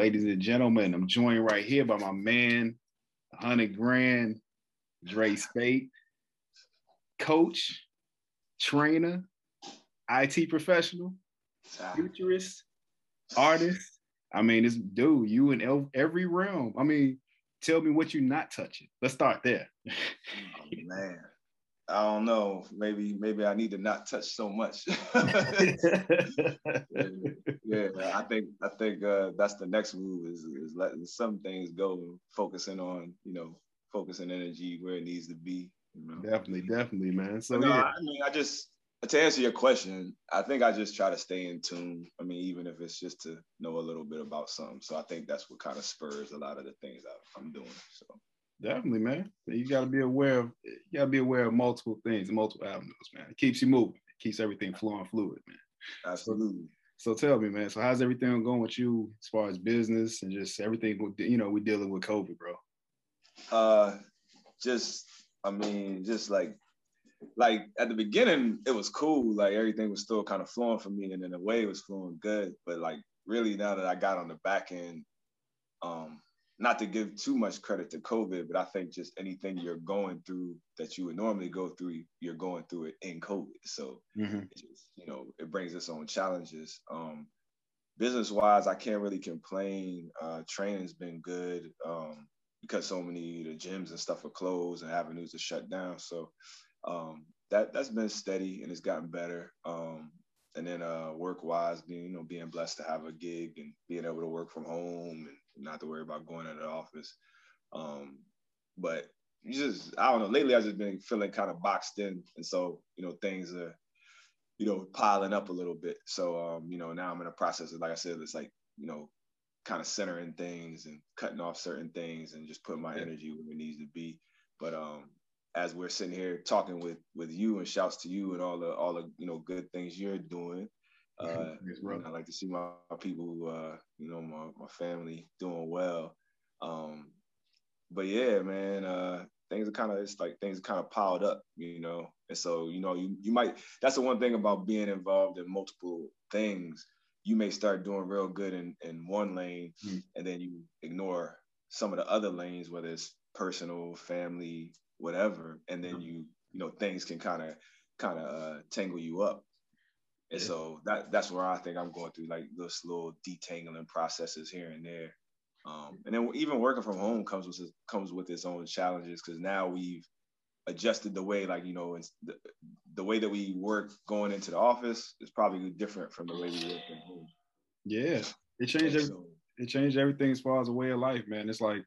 ladies and gentlemen, I'm joined right here by my man, 100 grand, Dre Spate, coach, trainer, IT professional, futurist, artist. I mean, this dude, you in every realm. I mean, tell me what you're not touching. Let's start there. oh, man. I don't know. Maybe maybe I need to not touch so much. yeah, I think I think uh, that's the next move is is letting some things go and focusing on you know focusing energy where it needs to be. You know? Definitely, definitely, man. So no, yeah. I mean, I just to answer your question, I think I just try to stay in tune. I mean, even if it's just to know a little bit about something. So I think that's what kind of spurs a lot of the things I'm doing. So Definitely, man. You got to be aware of you got to be aware of multiple things, multiple avenues, man. It keeps you moving. It keeps everything flowing fluid, man. Absolutely. So, so, tell me, man. So how's everything going with you as far as business and just everything? You know, we're dealing with COVID, bro. Uh, just I mean, just like like at the beginning, it was cool. Like everything was still kind of flowing for me, and in a way, it was flowing good. But like really, now that I got on the back end, um, not to give too much credit to COVID, but I think just anything you're going through that you would normally go through, you're going through it in COVID. So, mm-hmm. just, you know, it brings its own challenges. Um, business wise, I can't really complain. Uh, training's been good um, because so many the gyms and stuff are closed and avenues are shut down. So, um, that that's been steady and it's gotten better. Um, and then uh, work wise, being you know being blessed to have a gig and being able to work from home and not to worry about going to the office. Um, but you just I don't know. Lately, I've just been feeling kind of boxed in, and so you know things are you know piling up a little bit. So um, you know now I'm in a process of like I said, it's like you know kind of centering things and cutting off certain things and just putting my energy where it needs to be. But um, as we're sitting here talking with with you and shouts to you and all the all the you know good things you're doing. Uh, I like to see my, my people, uh, you know, my, my family doing well. Um, but yeah, man, uh, things are kind of it's like things kind of piled up, you know. And so, you know, you you might that's the one thing about being involved in multiple things. You may start doing real good in, in one lane mm-hmm. and then you ignore some of the other lanes, whether it's personal, family, whatever, and then you you know things can kind of kind of uh, tangle you up. And yeah. so that that's where I think I'm going through like those little detangling processes here and there. Um, and then even working from home comes with comes with its own challenges because now we've adjusted the way like you know the, the way that we work going into the office is probably different from the way we work from home. Yeah, it changed. Every, so, it changed everything as far as a way of life, man. It's like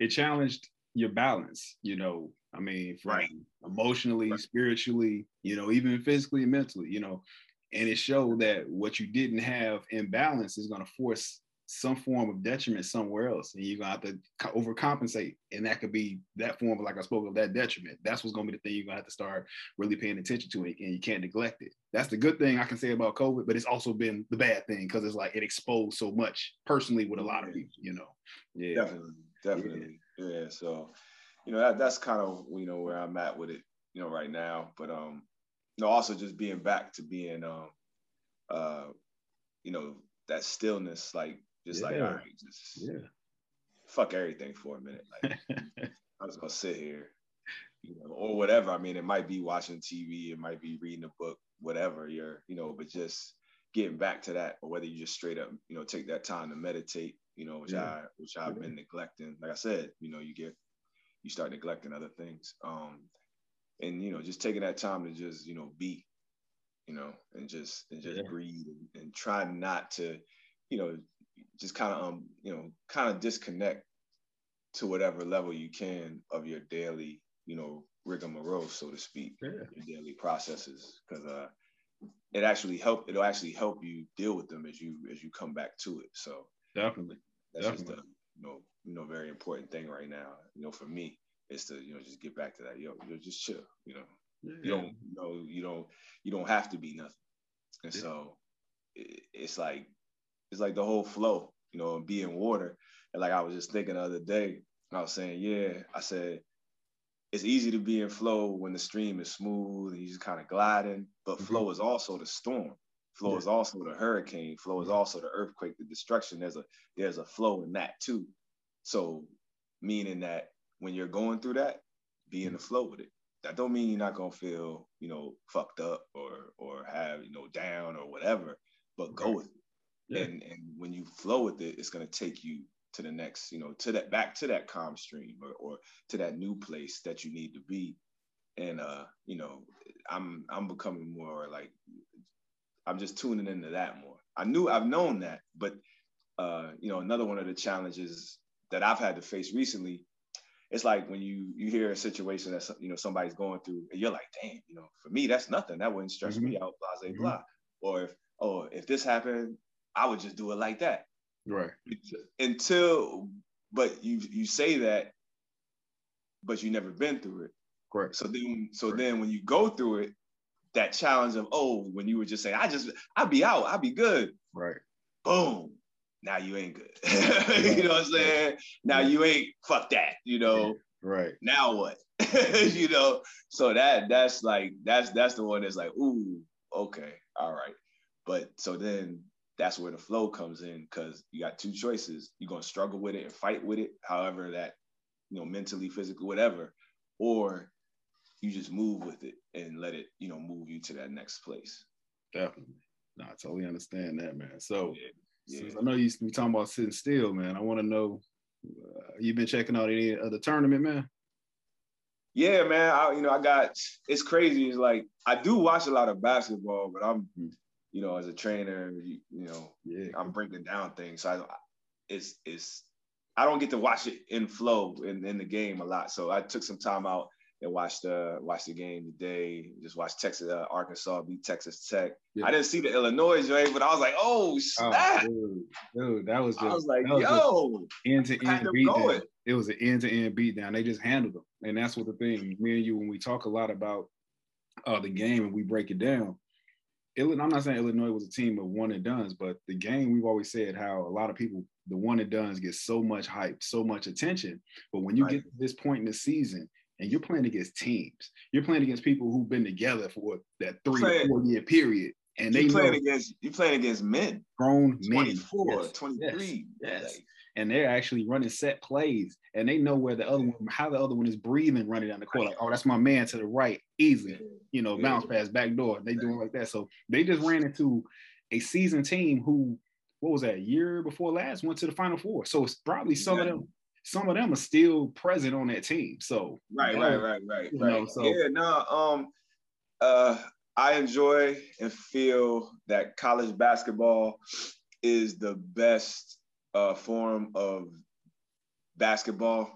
it challenged your balance, you know. I mean, from right. emotionally, right. spiritually, you know, even physically and mentally, you know. And it showed that what you didn't have in balance is going to force some form of detriment somewhere else, and you're gonna have to overcompensate, and that could be that form of like I spoke of that detriment. That's what's gonna be the thing you're gonna have to start really paying attention to, and you can't neglect it. That's the good thing I can say about COVID, but it's also been the bad thing because it's like it exposed so much personally with a lot of people, you know. Yeah, definitely, definitely. Yeah, so you know that that's kind of you know where I'm at with it, you know, right now. But um, you know, also just being back to being um, uh, you know, that stillness, like just yeah. like all right, just yeah, fuck everything for a minute. Like I'm just gonna sit here, you know, or whatever. I mean, it might be watching TV, it might be reading a book, whatever you're, you know, but just getting back to that, or whether you just straight up, you know, take that time to meditate you know, which yeah. I which I've yeah. been neglecting. Like I said, you know, you get you start neglecting other things. Um, and you know, just taking that time to just, you know, be, you know, and just and just yeah. breathe and, and try not to, you know, just kind of um, you know, kind of disconnect to whatever level you can of your daily, you know, rigmarole, so to speak, yeah. your daily processes. Cause uh it actually help it'll actually help you deal with them as you as you come back to it. So Definitely. That's Definitely. just a you know, you know, very important thing right now. You know, for me, is to, you know, just get back to that. Yo, yo, just chill, you know. Yeah. You don't you know, you don't you don't have to be nothing. And yeah. so it, it's like it's like the whole flow, you know, and being water. And like I was just thinking the other day, I was saying, yeah, I said it's easy to be in flow when the stream is smooth and you just kind of gliding, but mm-hmm. flow is also the storm. Flow yeah. is also the hurricane. Flow is also the earthquake, the destruction. There's a there's a flow in that too. So meaning that when you're going through that, be in the flow with it. That don't mean you're not gonna feel, you know, fucked up or or have, you know, down or whatever, but go with it. Yeah. And and when you flow with it, it's gonna take you to the next, you know, to that back to that calm stream or, or to that new place that you need to be. And uh, you know, I'm I'm becoming more like I'm just tuning into that more. I knew I've known that, but uh, you know, another one of the challenges that I've had to face recently, it's like when you you hear a situation that you know somebody's going through, and you're like, damn, you know, for me that's nothing. That wouldn't stress mm-hmm. me out, blah blah mm-hmm. blah. Or if oh, if this happened, I would just do it like that. Right. Until, but you you say that, but you never been through it. Correct. So then, so right. then when you go through it, that challenge of oh, when you were just saying, I just I'll be out, I'll be good. Right. Boom. Now you ain't good. you know what I'm saying? Now you ain't fuck that. You know. Right. Now what? you know. So that that's like that's that's the one that's like ooh okay all right. But so then that's where the flow comes in because you got two choices. You're gonna struggle with it and fight with it, however that, you know, mentally, physically, whatever, or you just move with it and let it, you know, move you to that next place. Definitely. No, I totally understand that, man. So yeah. Yeah. I know you be talking about sitting still, man. I want to know uh, you've been checking out any other tournament, man? Yeah, man. I, you know, I got it's crazy. It's like I do watch a lot of basketball, but I'm mm you know, as a trainer, you, you know, yeah. I'm breaking down things. So I, it's it's I don't get to watch it in flow in, in the game a lot. So I took some time out and watched uh watched the game today. Just watched Texas uh, Arkansas beat Texas Tech. Yeah. I didn't see the Illinois joint, but I was like, oh snap, oh, dude, dude, that was just I was like, was yo, end to end beatdown. It was an end to end beatdown. They just handled them, and that's what the thing. Me and you, when we talk a lot about uh, the game and we break it down, I'm not saying Illinois was a team of one and dones, but the game we've always said how a lot of people, the one and dones get so much hype, so much attention. But when you right. get to this point in the season and you're playing against teams, you're playing against people who've been together for that three playing, four year period. And they playing against you playing against men, grown 24, men, yes, 23. Yes. yes. And they're actually running set plays and they know where the other one, how the other one is breathing running down the court. Like, oh, that's my man to the right, easy, you know, bounce pass, back door. They doing like that. So they just ran into a seasoned team who, what was that, year before last, went to the final four. So it's probably some yeah. of them, some of them are still present on that team. So right, right, right, right, right. Know, so, yeah, no, um, uh, I enjoy and feel that college basketball is the best uh, form of basketball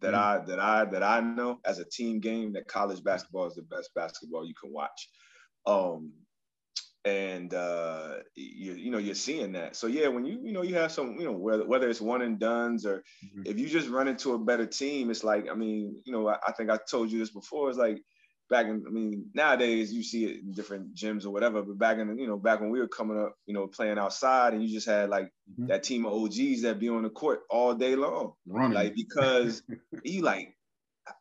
that mm-hmm. I that I that I know as a team game that college basketball is the best basketball you can watch. Um and uh you you know you're seeing that. So yeah, when you you know you have some you know whether whether it's one and dones or mm-hmm. if you just run into a better team, it's like I mean, you know, I, I think I told you this before, it's like back in, I mean, nowadays you see it in different gyms or whatever, but back in, you know, back when we were coming up, you know, playing outside and you just had like mm-hmm. that team of OGs that be on the court all day long. Running. Like, because you like,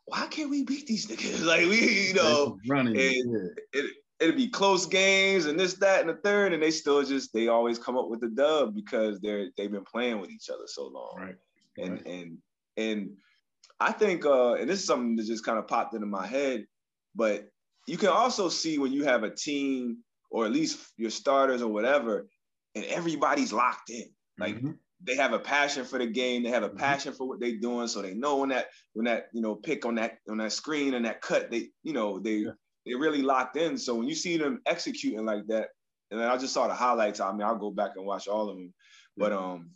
why can't we beat these niggas? Like, we, you know, running. And it, it'd be close games and this, that, and the third, and they still just, they always come up with the dub because they're, they've been playing with each other so long. Right. And, right. and, and, I think, uh, and this is something that just kind of popped into my head but you can also see when you have a team or at least your starters or whatever, and everybody's locked in. Like mm-hmm. they have a passion for the game, they have a mm-hmm. passion for what they're doing. So they know when that when that you know pick on that on that screen and that cut, they you know they yeah. They really locked in. So when you see them executing like that, and then I just saw the highlights. I mean, I'll go back and watch all of them, but um.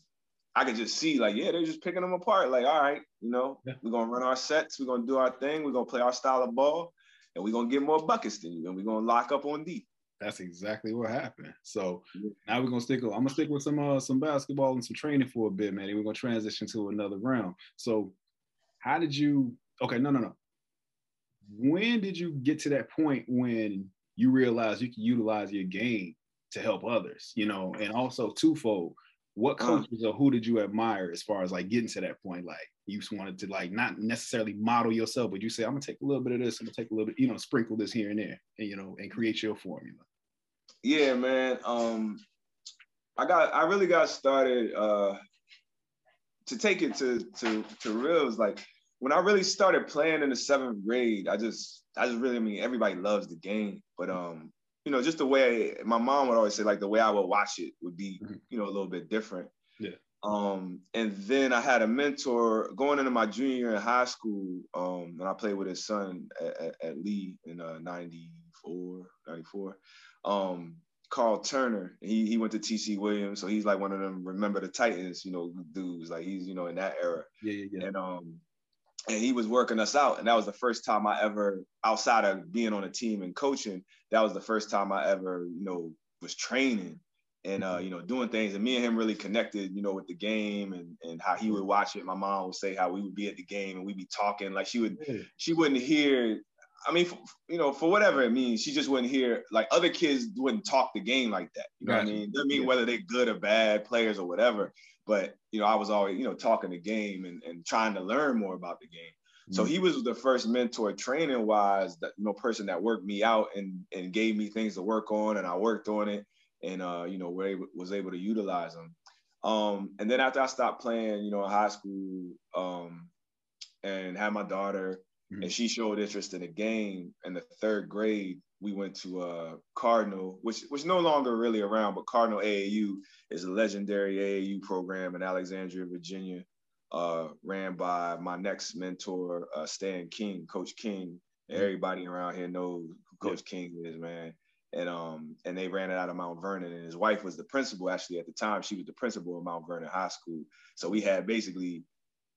I could just see like, yeah, they're just picking them apart. Like, all right, you know, yeah. we're gonna run our sets, we're gonna do our thing, we're gonna play our style of ball, and we're gonna get more buckets than you, and we're gonna lock up on D. That's exactly what happened. So now we're gonna stick. I'm gonna stick with some uh, some basketball and some training for a bit, man. And we're gonna transition to another round. So, how did you? Okay, no, no, no. When did you get to that point when you realized you can utilize your game to help others? You know, and also twofold what uh-huh. coaches or who did you admire as far as like getting to that point? Like you just wanted to like not necessarily model yourself, but you say, I'm gonna take a little bit of this, I'm gonna take a little bit, you know, sprinkle this here and there, and you know, and create your formula. Yeah, man. Um, I got I really got started uh to take it to to to real is like when I really started playing in the seventh grade, I just I just really I mean everybody loves the game, but um you know just the way my mom would always say like the way I would watch it would be mm-hmm. you know a little bit different. Yeah. Um and then I had a mentor going into my junior year in high school. Um and I played with his son at, at, at Lee in uh 94, 94. Um Carl Turner. He he went to TC Williams, so he's like one of them. Remember the Titans, you know, dudes. Like he's you know in that era. Yeah, yeah, yeah. And um, and he was working us out, and that was the first time I ever, outside of being on a team and coaching, that was the first time I ever, you know, was training and uh, mm-hmm. you know, doing things. And me and him really connected, you know, with the game and and how he would watch it. My mom would say how we would be at the game and we'd be talking. Like she would, she wouldn't hear I mean, for, you know, for whatever it means, she just wouldn't hear like other kids wouldn't talk the game like that. You know gotcha. what I mean? Doesn't mean yeah. whether they're good or bad players or whatever. But you know, I was always you know talking the game and, and trying to learn more about the game. Mm-hmm. So he was the first mentor training wise that you know person that worked me out and and gave me things to work on, and I worked on it, and uh, you know, where was able to utilize them. Um, and then after I stopped playing, you know, in high school, um, and had my daughter mm-hmm. and she showed interest in the game. In the third grade, we went to uh, Cardinal, which which no longer really around, but Cardinal AAU is a legendary AAU program in Alexandria, Virginia, uh, ran by my next mentor, uh, Stan King, Coach King. Mm-hmm. Everybody around here knows who Coach yeah. King is, man. And um, and they ran it out of Mount Vernon, and his wife was the principal. Actually, at the time, she was the principal of Mount Vernon High School. So we had basically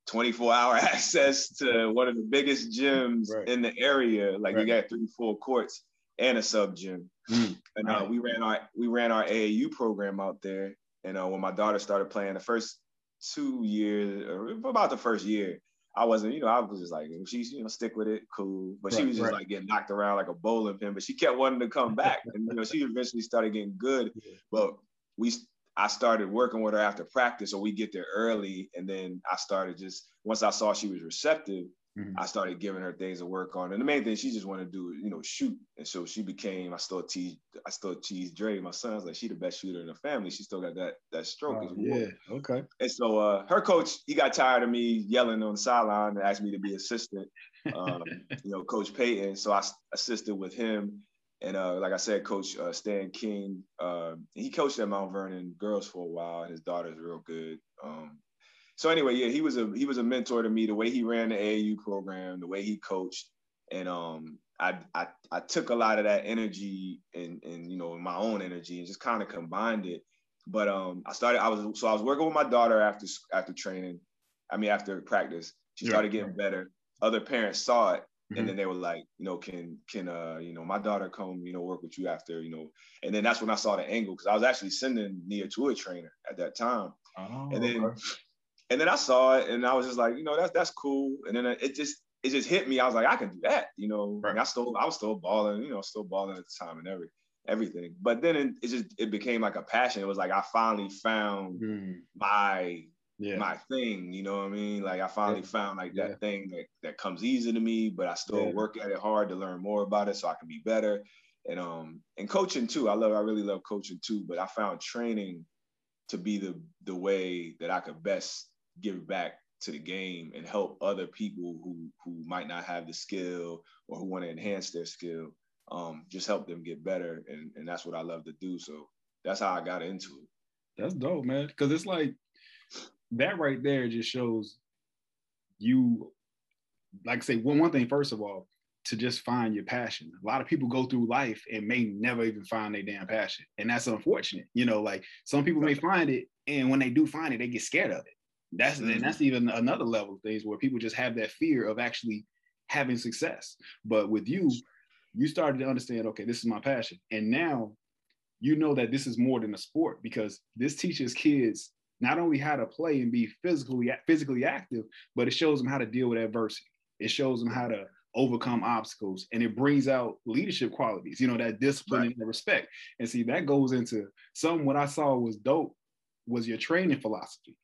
24 hour access to one of the biggest gyms right. in the area. Like right. you got three full courts and a sub gym. Mm. And uh, we ran our we ran our AAU program out there. And uh, when my daughter started playing, the first two years, or about the first year, I wasn't, you know, I was just like, she's, you know, stick with it, cool. But right, she was just like getting knocked around like a bowling pin. But she kept wanting to come back, and you know, she eventually started getting good. Yeah. But we I started working with her after practice, so we get there early, and then I started just once I saw she was receptive, mm-hmm. I started giving her things to work on. And the main thing she just wanted to do, you know, shoot. And so she became. I still tease. I still tease Dre, my son's like she the best shooter in the family. She still got that that stroke as well. Yeah. Okay. And so uh, her coach, he got tired of me yelling on the sideline and asked me to be assistant. Um, you know, Coach Payton. So I assisted with him and uh, like I said, Coach uh, Stan King, uh, he coached at Mount Vernon girls for a while, and his daughter's real good. Um, so anyway, yeah, he was a he was a mentor to me. The way he ran the AAU program, the way he coached, and um, I, I I took a lot of that energy and and you know my own energy and just kind of combined it. But um, I started. I was so I was working with my daughter after after training. I mean, after practice, she started getting better. Other parents saw it, Mm-hmm. And then they were like, you know, can can uh, you know, my daughter come, you know, work with you after, you know. And then that's when I saw the angle because I was actually sending Nia to a trainer at that time. Oh, and then okay. And then I saw it and I was just like, you know, that's that's cool. And then it just it just hit me. I was like, I can do that, you know. Right. I, still I was still balling, you know, still balling at the time and every everything. But then it, it just it became like a passion. It was like I finally found mm. my yeah. my thing. You know what I mean? Like I finally yeah. found like that yeah. thing that, that comes easy to me, but I still work at it hard to learn more about it so I can be better. And um and coaching too. I love I really love coaching too, but I found training to be the the way that I could best give back to the game and help other people who who might not have the skill or who want to enhance their skill. Um, just help them get better. And and that's what I love to do. So that's how I got into it. That's dope, man. Cause it's like that right there just shows you, like I say, one one thing first of all, to just find your passion. A lot of people go through life and may never even find their damn passion, and that's unfortunate. You know, like some people may find it, and when they do find it, they get scared of it. That's mm-hmm. and that's even another level of things where people just have that fear of actually having success. But with you, you started to understand, okay, this is my passion, and now you know that this is more than a sport because this teaches kids not only how to play and be physically physically active, but it shows them how to deal with adversity. It shows them how to overcome obstacles and it brings out leadership qualities, you know, that discipline right. and respect. And see, that goes into some what I saw was dope was your training philosophy,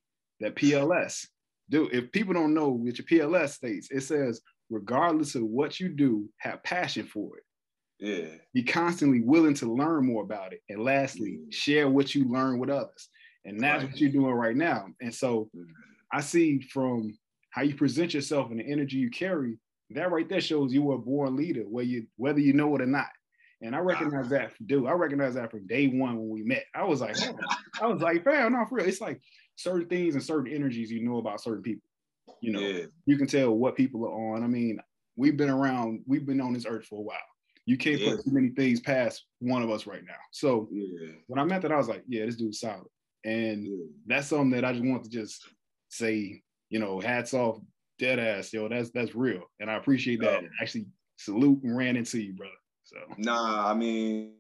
that PLS. Dude, if people don't know what your PLS states, it says, regardless of what you do, have passion for it. Yeah. Be constantly willing to learn more about it. And lastly, yeah. share what you learn with others. And that's right. what you're doing right now. And so mm-hmm. I see from how you present yourself and the energy you carry, that right there shows you were a born leader, where you whether you know it or not. And I recognize that, dude. I recognize that from day one when we met. I was like, oh. I was like, fam, not for real. It's like certain things and certain energies you know about certain people. You know, yeah. you can tell what people are on. I mean, we've been around, we've been on this earth for a while. You can't yeah. put too many things past one of us right now. So yeah. when I met that, I was like, yeah, this dude's solid. And that's something that I just want to just say, you know, hats off, dead ass, yo, that's that's real. And I appreciate that. Oh. Actually salute and ran into you, brother. So nah, I mean,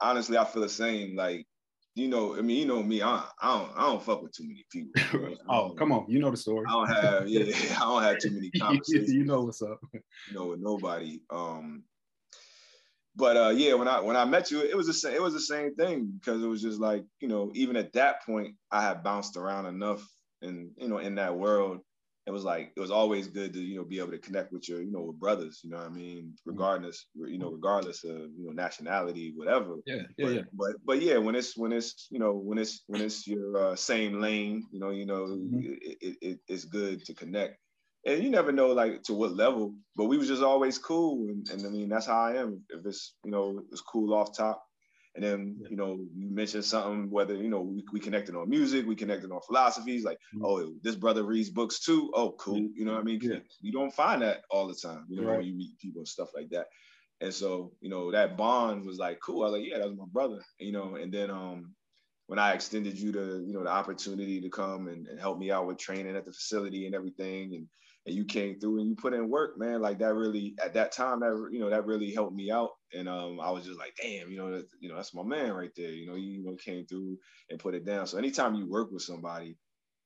honestly, I feel the same. Like, you know, I mean, you know me, I, I don't I don't fuck with too many people. oh, come on, you know the story. I don't have, yeah, I don't have too many conversations. you know what's up. You know, with nobody. Um, but uh, yeah, when I when I met you, it was the same. It was the same thing because it was just like you know, even at that point, I had bounced around enough, and you know, in that world it was like it was always good to you know be able to connect with your you know with brothers you know what i mean mm-hmm. regardless you know regardless of you know nationality whatever yeah yeah but, yeah. but but yeah when it's when it's you know when it's when it's your uh, same lane you know you know mm-hmm. it, it, it's good to connect and you never know like to what level but we was just always cool and, and i mean that's how i am if it's you know it's cool off top and then, yeah. you know, you mentioned something, whether, you know, we, we connected on music, we connected on philosophies, like, mm-hmm. oh, this brother reads books too. Oh, cool. Yeah. You know what I mean? Yeah. You don't find that all the time, you know, right. when you meet people and stuff like that. And so, you know, that bond was like, cool. I was like, yeah, that was my brother, you know, and then um when I extended you to, you know, the opportunity to come and, and help me out with training at the facility and everything and and you came through and you put in work, man. Like that really at that time that you know that really helped me out. And um, I was just like, damn, you know, that, you know, that's my man right there. You know, you, you know came through and put it down. So anytime you work with somebody,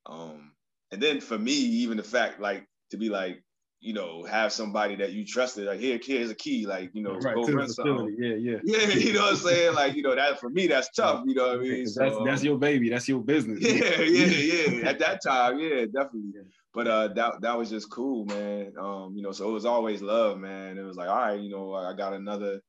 um, and then for me, even the fact like to be like, you know, have somebody that you trusted, like here, here's a key, like, you know, right, go run something. Yeah, yeah. Yeah, you know what I'm saying? Like, you know, that for me, that's tough, you know what I mean? So, that's that's your baby, that's your business. Yeah, yeah, yeah. At that time, yeah, definitely. Yeah but uh, that that was just cool, man. Um, you know, so it was always love, man. It was like, all right, you know, I got another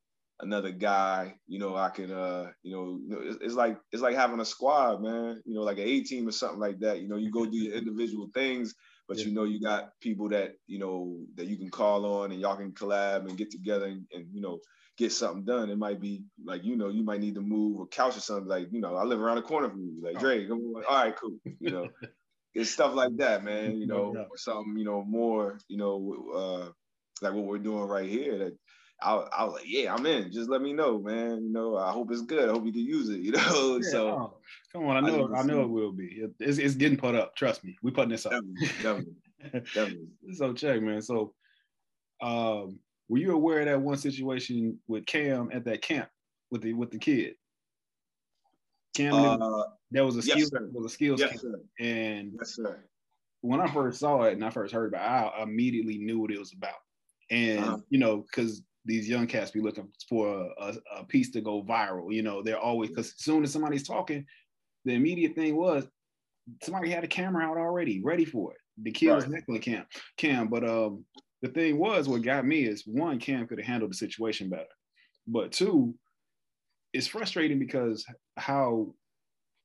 another guy. You know, I can, uh, you know, it's, it's like it's like having a squad, man. You know, like an A team or something like that. You know, you go do your individual things, but yeah. you know, you got people that you know that you can call on, and y'all can collab and get together, and, and you know, get something done. It might be like, you know, you might need to move a couch or something. Like, you know, I live around the corner from you. Like, oh. Dre, all right, cool. You know, it's stuff like that, man. You know, yeah. something you know more, you know, uh, like what we're doing right here. That I, I was like, yeah, I'm in. Just let me know, man. You know, I hope it's good. I hope you can use it. You know, yeah, so oh, come on, I know, I, I know it will be. It's, it's getting put up. Trust me, we putting this up. Definitely, definitely, definitely. so check, man. So, um, were you aware of that one situation with Cam at that camp with the with the kid? Cam, uh, that was a yes, skill, was a skills yes, sir. and yes, sir. When I first saw it and I first heard about it, I immediately knew what it was about. And uh-huh. you know, because these young cats be looking for a, a, piece to go viral. You know, they're always because as soon as somebody's talking, the immediate thing was somebody had a camera out already, ready for it. The kid right. was heckling Cam, Cam. But um, the thing was, what got me is one, Cam could have handled the situation better, but two, it's frustrating because how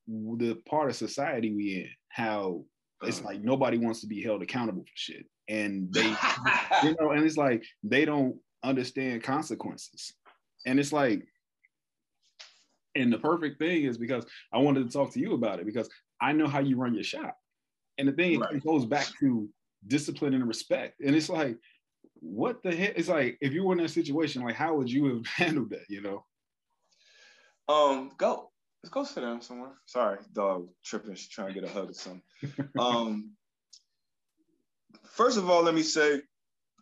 the part of society we in, how it's like nobody wants to be held accountable for shit. And they, you know, and it's like they don't understand consequences. And it's like, and the perfect thing is because I wanted to talk to you about it because I know how you run your shop. And the thing right. it goes back to discipline and respect. And it's like, what the heck? It's like if you were in that situation, like how would you have handled that, you know? Um, go. Let's go sit down somewhere. Sorry, dog tripping. She's trying to get a hug or something. um, first of all, let me say,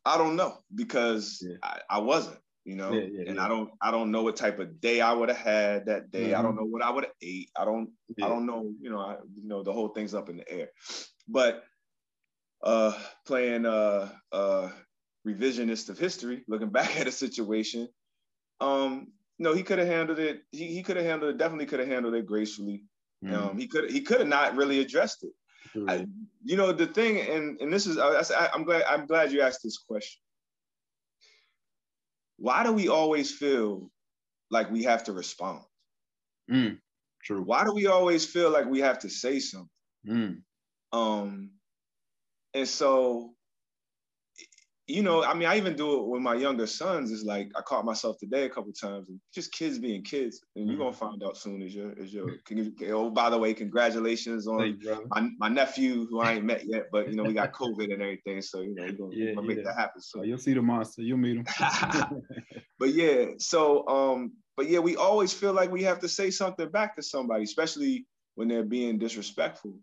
I don't know because yeah. I, I, wasn't, you know, yeah, yeah, and I don't, I don't know what type of day I would have had that day. Mm-hmm. I don't mm-hmm. know what I would have ate. I don't, I don't know, you know, I, you know, the whole thing's up in the air. But uh, playing uh, uh, revisionist of history, looking back at a situation, um, no, he could have handled it. He, he could have handled it. Definitely could have handled it gracefully. Mm. Um, he could he could have not really addressed it. I, you know the thing, and and this is I, am glad I'm glad you asked this question. why do we always feel like we have to respond? Mm, true. Why do we always feel like we have to say something? Mm. Um, and so you know, I mean, I even do it with my younger sons. It's like I caught myself today a couple times, and just kids being kids, and you're gonna mm-hmm. find out soon as your as your. oh, by the way, congratulations on you, my, my nephew who I ain't met yet, but you know we got COVID and everything, so you know we're gonna, yeah, gonna make that happen. So oh, you'll see the monster, you'll meet him. but yeah, so um, but yeah, we always feel like we have to say something back to somebody, especially when they're being disrespectful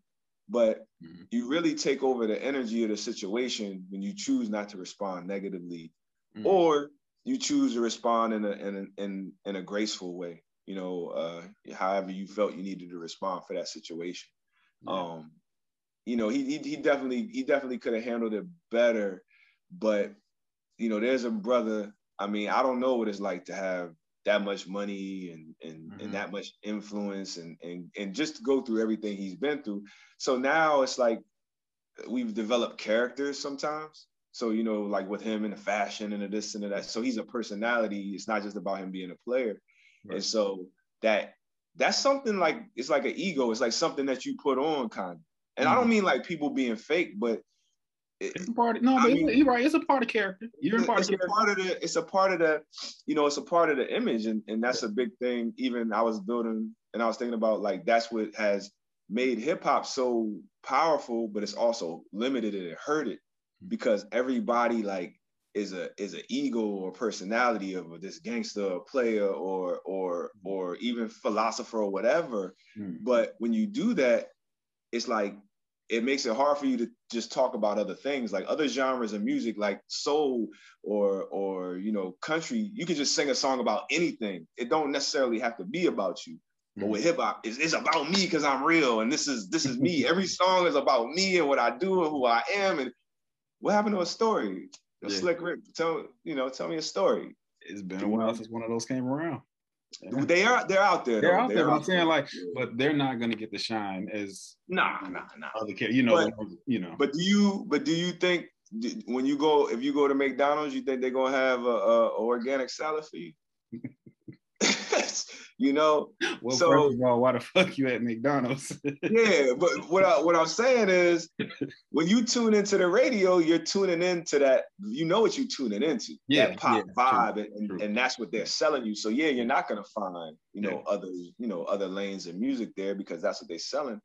but mm-hmm. you really take over the energy of the situation when you choose not to respond negatively mm-hmm. or you choose to respond in a in a, in, in a graceful way you know uh, however you felt you needed to respond for that situation yeah. um you know he, he he definitely he definitely could have handled it better but you know there's a brother i mean i don't know what it's like to have that much money and and, mm-hmm. and that much influence and, and and just go through everything he's been through. So now it's like we've developed characters sometimes. So you know, like with him and the fashion and the this and the that. So he's a personality. It's not just about him being a player. Right. And so that that's something like it's like an ego. It's like something that you put on kind of. And mm-hmm. I don't mm-hmm. mean like people being fake, but it's a part of no, but mean, you're right. It's a part of character. You're part it's of a part of the. It's a part of the. You know, it's a part of the image, and and that's a big thing. Even I was building, and I was thinking about like that's what has made hip hop so powerful, but it's also limited and it hurt it mm-hmm. because everybody like is a is an ego or personality of this gangster or player or or mm-hmm. or even philosopher or whatever. Mm. But when you do that, it's like it makes it hard for you to just talk about other things like other genres of music like soul or or you know country. You can just sing a song about anything. It don't necessarily have to be about you. But with mm-hmm. hip hop it's, it's about me because i'm real and this is this is me. Every song is about me and what i do and who i am and what happened to a story? A yeah. slick Rick, tell you know tell me a story. It's been a while since one of those came around they are they're out there. They're though. out they're there. But I'm saying like, but they're not going to get the shine as nah nah nah. Other you know, but, you know. But do you but do you think when you go if you go to McDonald's, you think they're gonna have a, a organic salad for you? You know. Well, so, first of all, why the fuck you at McDonald's? yeah, but what I, what I'm saying is, when you tune into the radio, you're tuning into that. You know what you're tuning into. Yeah, that pop yeah, vibe, true, and, true. and that's what they're selling you. So yeah, you're not gonna find you know yeah. other you know other lanes of music there because that's what they're selling.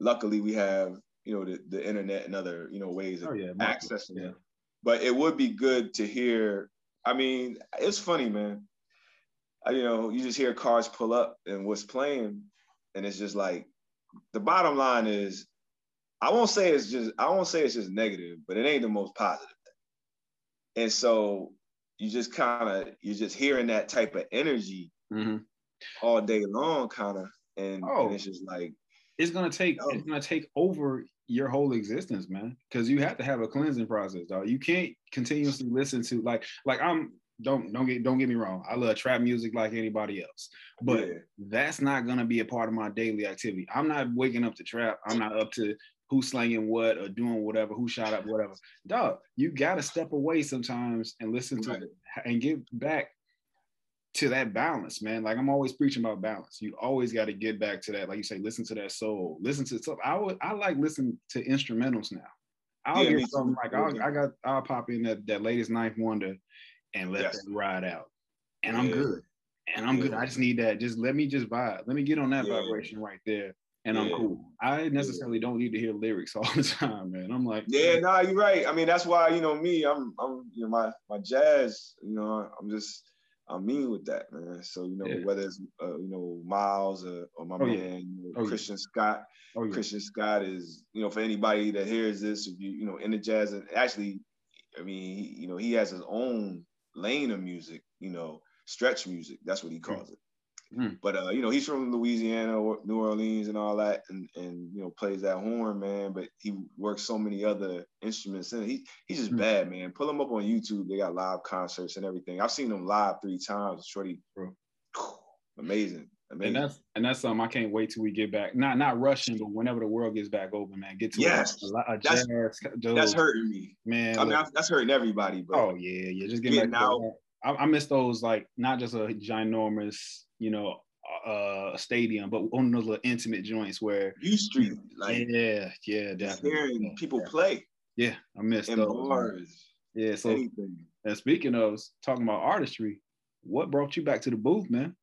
Luckily, we have you know the, the internet and other you know ways of oh, yeah, accessing it. But it would be good to hear. I mean, it's funny, man you know, you just hear cars pull up and what's playing, and it's just like the bottom line is, I won't say it's just I won't say it's just negative, but it ain't the most positive thing. And so you just kind of you're just hearing that type of energy mm-hmm. all day long, kind of, and, oh, and, it's just like it's gonna take it's gonna take over your whole existence, man. Because you have to have a cleansing process, dog. You can't continuously listen to like like I'm don't don't get don't get me wrong. I love trap music like anybody else, but yeah. that's not gonna be a part of my daily activity. I'm not waking up to trap. I'm not up to who's slanging what or doing whatever, who shot up whatever. Dog, you gotta step away sometimes and listen to right. it and get back to that balance, man. Like I'm always preaching about balance. You always got to get back to that. Like you say, listen to that soul. Listen to stuff. I would I like listening to instrumentals now. I'll yeah, hear something like I'll, I got I'll pop in that that latest Ninth Wonder and let yes. that ride out. And I'm good. And I'm yeah. good. I just need that. Just let me just vibe. Let me get on that yeah. vibration right there. And I'm cool. I necessarily don't need to hear lyrics all the time, man. I'm like, yeah, no, nah, you're right. I mean, that's why you know me. I'm, I'm, you know, my my jazz. You know, I'm just, I'm mean with that, man. So you know, yeah. whether it's uh, you know Miles or, or my oh, man you know, oh, Christian Scott. Oh, Christian Scott is, you know, for anybody that hears this, if you, you know, in the jazz, and actually, I mean, he, you know, he has his own lane of music, you know, stretch music. That's what he calls it. Mm. But uh, you know, he's from Louisiana, or New Orleans, and all that, and and you know, plays that horn, man. But he works so many other instruments, and he he's just mm. bad, man. Pull him up on YouTube. They got live concerts and everything. I've seen him live three times. Shorty, Bro. amazing. Amazing. And that's and that's something I can't wait till we get back. Not not rushing, but whenever the world gets back open, man, get to yes. A, a that's, jazz, that's hurting me, man. I mean, look, that's hurting everybody. But oh yeah, yeah, just getting, getting out. I, I miss those like not just a ginormous, you know, uh stadium, but on those little intimate joints where U Street, like yeah, yeah, definitely. Hearing people yeah. play. Yeah, I miss in those. bars. Yeah, so anything. and speaking of talking about artistry, what brought you back to the booth, man?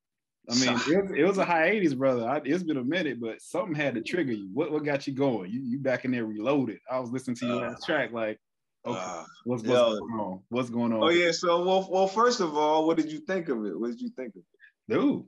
I mean, it was, it was a hiatus, brother. I, it's been a minute, but something had to trigger you. What what got you going? You you back in there reloaded. I was listening to your Uh, last track, like, okay, Uh, what's, what's yo. going on? What's going on? oh yeah. So well, well, first of all, what did you think of it? What did you think of it? dude,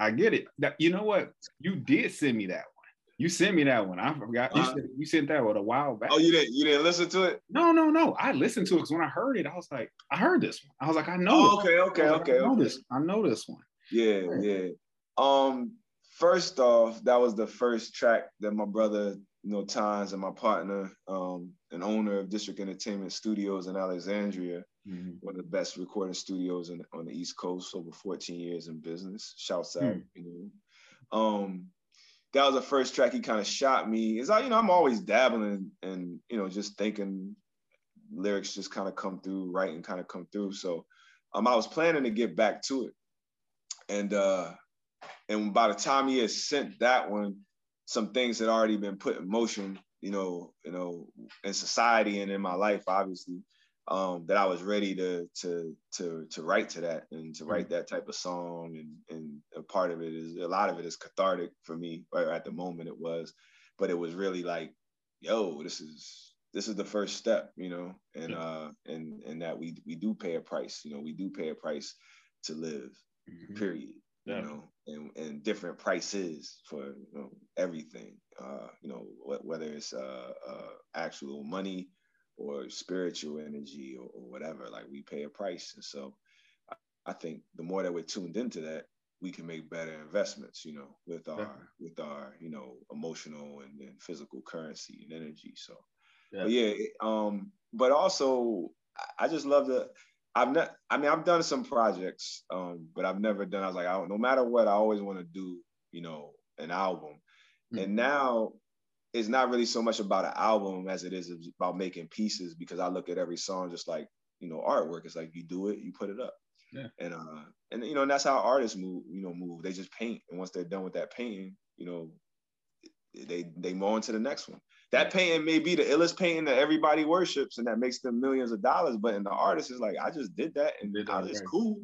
I get it. That, you know what? You did send me that one. You sent me that one. I forgot. You, Uh-huh. sent, you sent that one a while back. Oh, you didn't you didn't listen to it? no, no, no. I listened to it because when I heard it, I was like, I heard this one. I was like, I know. Oh, okay, I okay, like, okay, I know okay. this. I know this one. Yeah, yeah. Um, first off, that was the first track that my brother, you know, Tines and my partner, um, an owner of District Entertainment Studios in Alexandria, Mhm. one of the best recording studios in, on the East Coast, over 14 years in business. Shouts out, Hmm. you know. Um, that was the first track he kind of shot me. Is I, you know, I'm always dabbling and you know, just thinking lyrics just kind of come through, writing kind of come through. So um, I was planning to get back to it. And uh and by the time he had sent that one, some things had already been put in motion, you know, you know, in society and in my life, obviously, um, that I was ready to to to to write to that and to write that type of song. And and a part of it is a lot of it is cathartic for me, right at the moment it was, but it was really like, yo, this is this is the first step, you know, and uh and and that we we do pay a price, you know, we do pay a price to live Mhm. period you know and, and different prices for you know everything uh you know wh- whether it's uh, uh actual money or spiritual energy or, or whatever like we pay a price and so I, I think the more that we're tuned into that we can make better investments you know with our with our you know emotional and, and physical currency and energy so Yeah. but yeah it- um but also i just love the I've not. I mean, I've done some projects, um, but I've never done. I was like, I don't, no matter what, I always want to do, you know, an album. Mm. And now, it's not really so much about an album as it is about making pieces because I look at every song just like you know artwork. It's like you do it, you put it up. Yeah. And uh, and you know, and that's how artists move. You know, move. They just paint, and once they're done with that painting, you know, they they move on to the next one. That painting may be the illest painting that everybody worships and that makes them millions of dollars, but in the artist is like, I just did that and Did that, it's right. cool.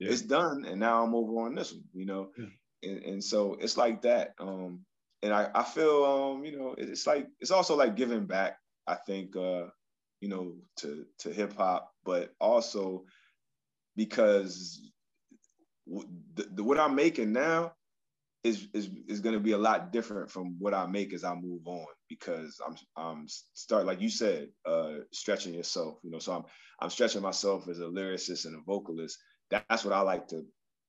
Yeah. It's done, and now I'm over on this one, you know. Yeah. And, and so it's like that. Um, and I, I feel um, you know, it's like it's also like giving back, I think, uh, you know, to to hip hop, but also because the, the, what I'm making now is is is going to be a lot different from what I make as I move on because I'm I'm start like you said uh stretching yourself you know so I'm I'm stretching myself as a lyricist and a vocalist that's what I like to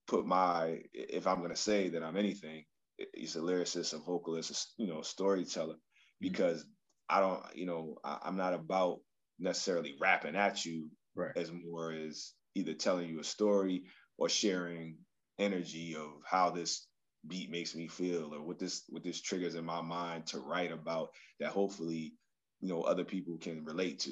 put my if I'm going to say that I'm anything it's a lyricist a vocalist a, you know storyteller because I don't you know I, I'm not about necessarily rapping at you Right. as more as either telling you a story or sharing energy of how this beat makes me feel or what this what this triggers in my mind to write about that hopefully you know other people can relate to.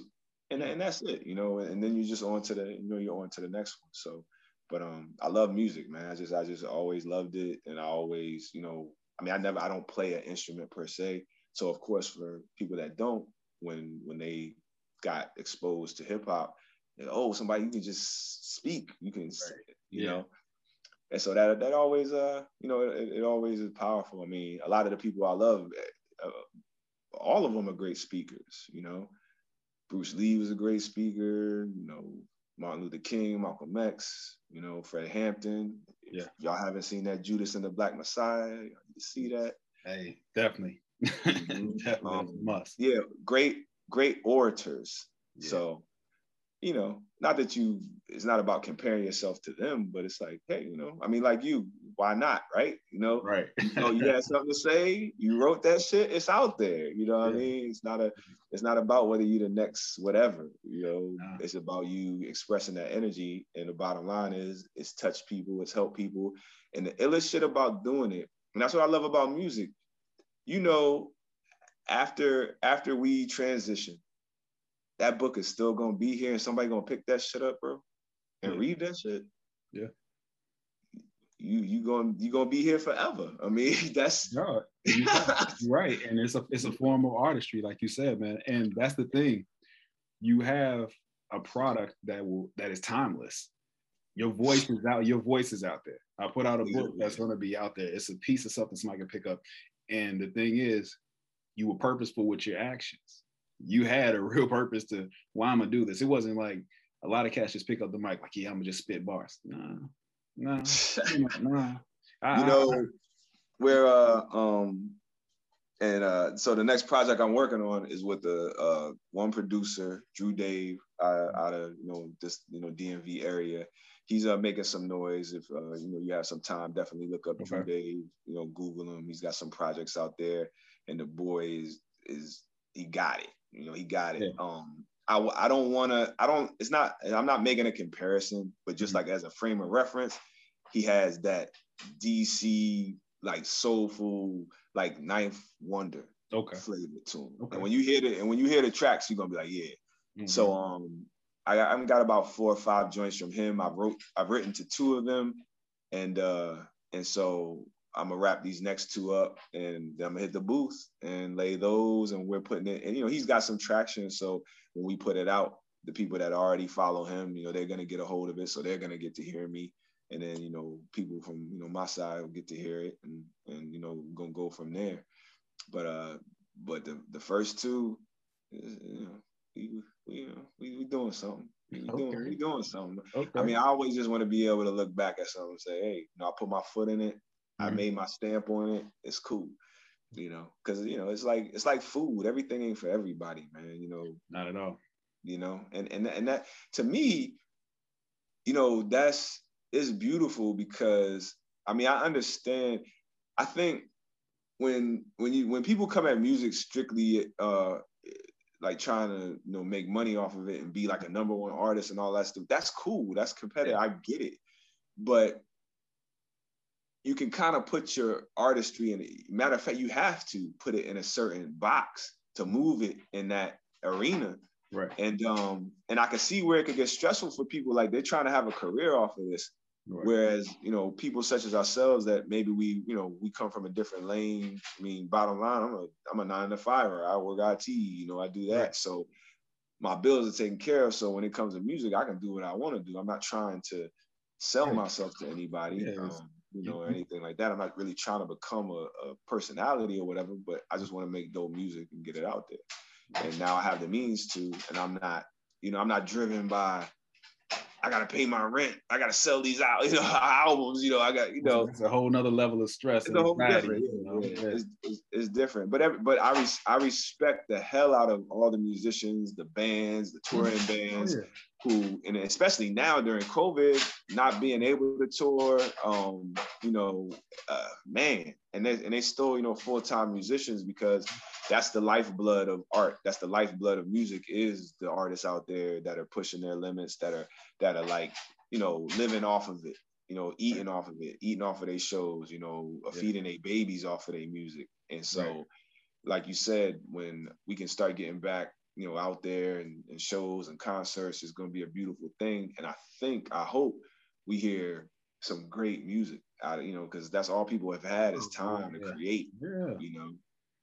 And, and that's it you know and then you just on to the you know you're on to the next one. So but um i love music man. I just i just always loved it. And i always you know i mean i never i don't play an instrument per se. So of course for people that don't when when they got exposed to hip-hop oh somebody you can just speak. You can Right. you Yeah. know and so that that always uh you know it, it always is powerful i mean a lot of the people i love uh, all of them are great speakers you know bruce lee was a great speaker you know martin luther king malcolm x you know fred hampton Yeah. if y'all haven't seen that judas and the black messiah you need to see that Hey, definitely. definitely Um, must. yeah great great orators Yeah. so you know not that you it's not about comparing yourself to them but it's like hey you know i mean like you why not right you know Right. oh, you had something to say. You wrote that shit. It's out there. You know what I mean? It's not a. It's not about whether you the next whatever. You know, Nah. it's about you expressing that energy. And the bottom line is, it's touch people. It's help people. And the illest shit about doing it, and that's what I love about music. You know, after after we transition, that book is still gonna be here, and somebody gonna pick that shit up, bro. and yeah. read that shit, yeah, you you gonna you gonna be here forever. I mean, that's no, right, and it's a it's a form of artistry, like you said, man. And that's the thing, you have a product that will that is timeless. Your voice is out. Your voice is out there. I put out a book that's to be out there. It's a piece of something somebody can pick up. And the thing is, you were purposeful with your actions. You had a real purpose to why I'm gonna do this. It wasn't like a lot of cats just pick up the mic like, yeah, I'm gonna just spit bars. Nah, nah, nah. I, you know, where uh um and uh so the next project I'm working on is with the uh one producer, Drew Dave, uh, out of you know this you know DMV area. He's uh making some noise. If uh you know you have some time, definitely look up okay. Drew Dave. You know, Google him. He's got some projects out there, and the boy is is he got it. You know, he got it. Yeah. Um, I, I don't want to, I don't, it's not, I'm not making a comparison, but just mm-hmm. like as a frame of reference, he has that DC, like soulful, like ninth wonder okay. flavor to him. Okay. And when you hear the, and when you hear the tracks, you're going to be like, yeah. Mm-hmm. So, um, I, I've got about four or five joints from him. I've wrote, I've written to two of them. And, uh, and so I'm gonna wrap these next two up and I'm gonna hit the booth and lay those and we're putting it and you know he's got some traction. So when we put it out the people that already follow him you know they're gonna get a hold of it. So they're gonna get to hear me. And then you know people from you know my side will get to hear it and and you know gonna go from there. But uh but the the first two you know we we, you know, we, we doing something. We okay. we doing something. Okay. I mean I always just want to be able to look back at something and say hey you know I put my foot in it I made my stamp on it. It's cool, you know, because you know it's like it's like food. Everything ain't for everybody, man. You know, not at all. You know, and and and that to me, you know, that's it's beautiful because I mean I understand. I think when when you when people come at music strictly uh like trying to you know make money off of it and be like a number one artist and all that stuff that's cool that's competitive i get it but you can kind of put your artistry in it. Matter of fact, you have to put it in a certain box to move it in that arena. Right. And um, and I can see where it could get stressful for people. Like they're trying to have a career off of this. Right. Whereas, you know, people such as ourselves that maybe we, you know, we come from a different lane. I mean, bottom line, I'm a I'm a nine to fiver. I work IT, you know, I do that. Right. So my bills are taken care of. So when it comes to music, I can do what I want to do. I'm not trying to sell myself to anybody. Yeah, um, you know, mm-hmm. anything like that. I'm not really trying to become a, a personality or whatever, but I just want to make dope music and get it out there. And now I have the means to, and I'm not, you know, I'm not driven by I gotta pay my rent. I gotta sell these out, you know, albums. You know, I got, you know, it's a whole nother level of stress. It's a whole different. You know? yeah. It's, it's, it's, different, but every, but I res, I respect the hell out of all the musicians, the bands, the touring oh, bands, yeah. who, and especially now during COVID, not being able to tour. Um, you know, uh, man, and they and they still, you know, full time musicians because that's the lifeblood of art. That's the lifeblood of music is the artists out there that are pushing their limits, that are that are like, you know, living off of it, you know, eating off of it, eating off of their shows, you know, yeah. feeding their babies off of their music. And so, right. like you said, when we can start getting back, you know, out there and, and shows and concerts is going to be a beautiful thing. And I think, I hope we hear some great music out of, you know, because that's all people have had is oh, time yeah. to create, yeah. you know.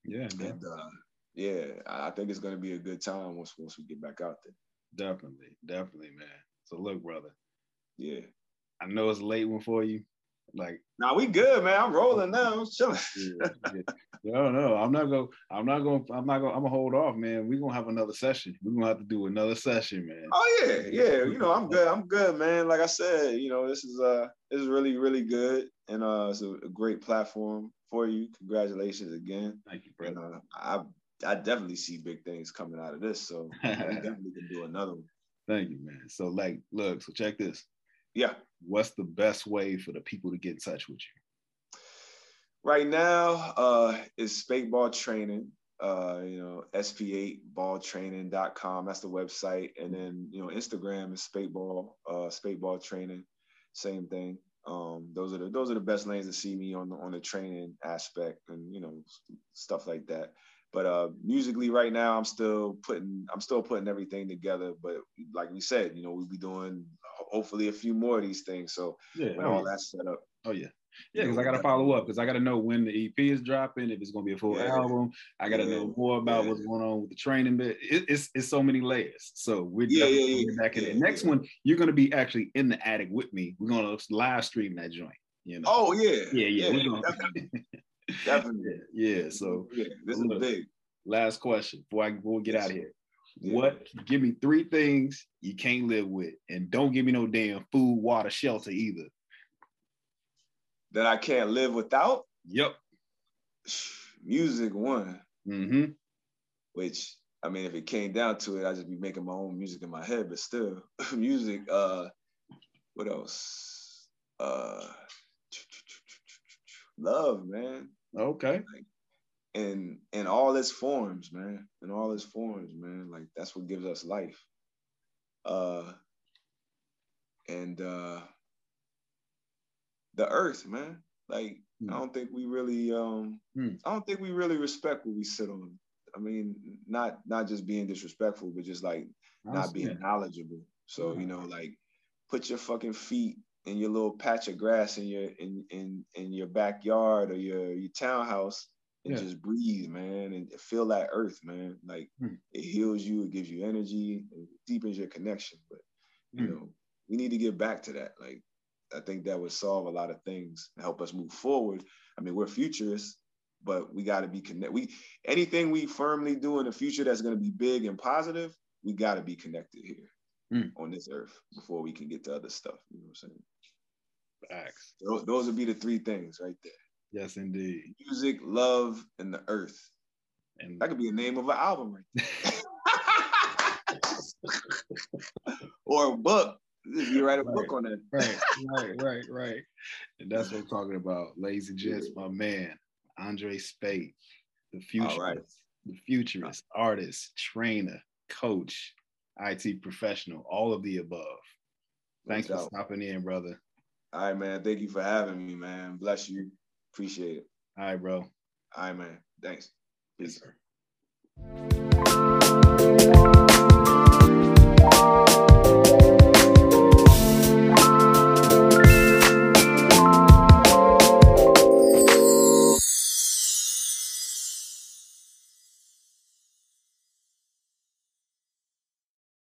Yeah, and uh, yeah, I think it's gonna be a good time once once we get back out there. Definitely, definitely, man. So look, brother. Yeah. I know it's a late one for you. Like, now nah, we good, man. I'm rolling now. I'm chilling. yeah, yeah. No, no, I'm not gonna. I'm not gonna. I'm not gonna. I'm gonna hold off, man. We're gonna have another session. We're gonna have to do another session, man. Oh yeah, yeah. You know, I'm good. I'm good, man. Like I said, you know, this is uh, this is really, really good, and uh, it's a, a great platform for you. Congratulations again. Thank you, brother. And, uh, I I definitely see big things coming out of this, so we definitely can do another one. Thank you, man. So like, look, so check this. Yeah. What's the best way for the people to get in touch with you? Right now, uh, is Ball Training. Uh, you know, sp8balltraining.com. That's the website. And then, you know, Instagram is Sp8ball, uh, Ball Training. Same thing. Um, those are the those are the best lanes to see me on the on the training aspect and you know stuff like that. But uh, musically, right now, I'm still putting I'm still putting everything together. But like we said, you know, we'll be doing hopefully a few more of these things. So yeah, when oh, all that's set up. Oh yeah. Yeah, because I got to follow up because I got to know when the EP is dropping, if it's going to be a full yeah. album. I got to yeah. know more about yeah. what's going on with the training bit. It, it's it's so many layers. So we're yeah, back in it. Next one, you're going to be actually in the attic with me. We're going to live stream that joint. You know? Oh yeah, yeah, yeah. yeah gonna... definitely. definitely. Yeah. So this is big. Last question before I before we get out of here. What give me three things you can't live with, and don't give me no damn food, water, shelter either that I can't live without? Yep. Music one. Mm-hmm. Which I mean, if it came down to it, I'd just be making my own music in my head, but still, music. Uh, what else? Uh, love, man. Okay. Like, in in all its forms, man. In all its forms, man. Like that's what gives us life. Uh, and uh, the earth, man. Like mm. I hmm. don't think we really um mm. I don't think we really respect what we sit on. I mean, not not just being disrespectful, but just like not being knowledgeable. So, mm. you know, like put your fucking feet in your little patch of grass in your in in, in your backyard or your your townhouse and yeah. just breathe, man, and feel that earth, man. Like mm. it heals you, it gives you energy, it deepens your connection. But you mm. know, we need to get back to that. Like I think that would solve a lot of things and help us move forward. I mean, we're futurists, but we got to be connected. We anything we firmly do in the future that's going to be big and positive, we got to be connected here mm. on this earth before we can get to other stuff. You know what I'm saying? Facts. Those, those would be the three things right there. Yes, indeed. Music, love, and the earth. And that could be a name of an album right or a book. You write a right, book on it. right, right, right, right. And that's what I'm talking about. Ladies and gents, my man, Andre Speight, the futurist, right. the futurist, artist, trainer, coach, IT professional, all of the above. Thanks for stopping in, brother. All right, man. Thank you for having me, man. Bless you. Appreciate it. All right, bro. All right, man. Thanks. Peace. Yes, sir.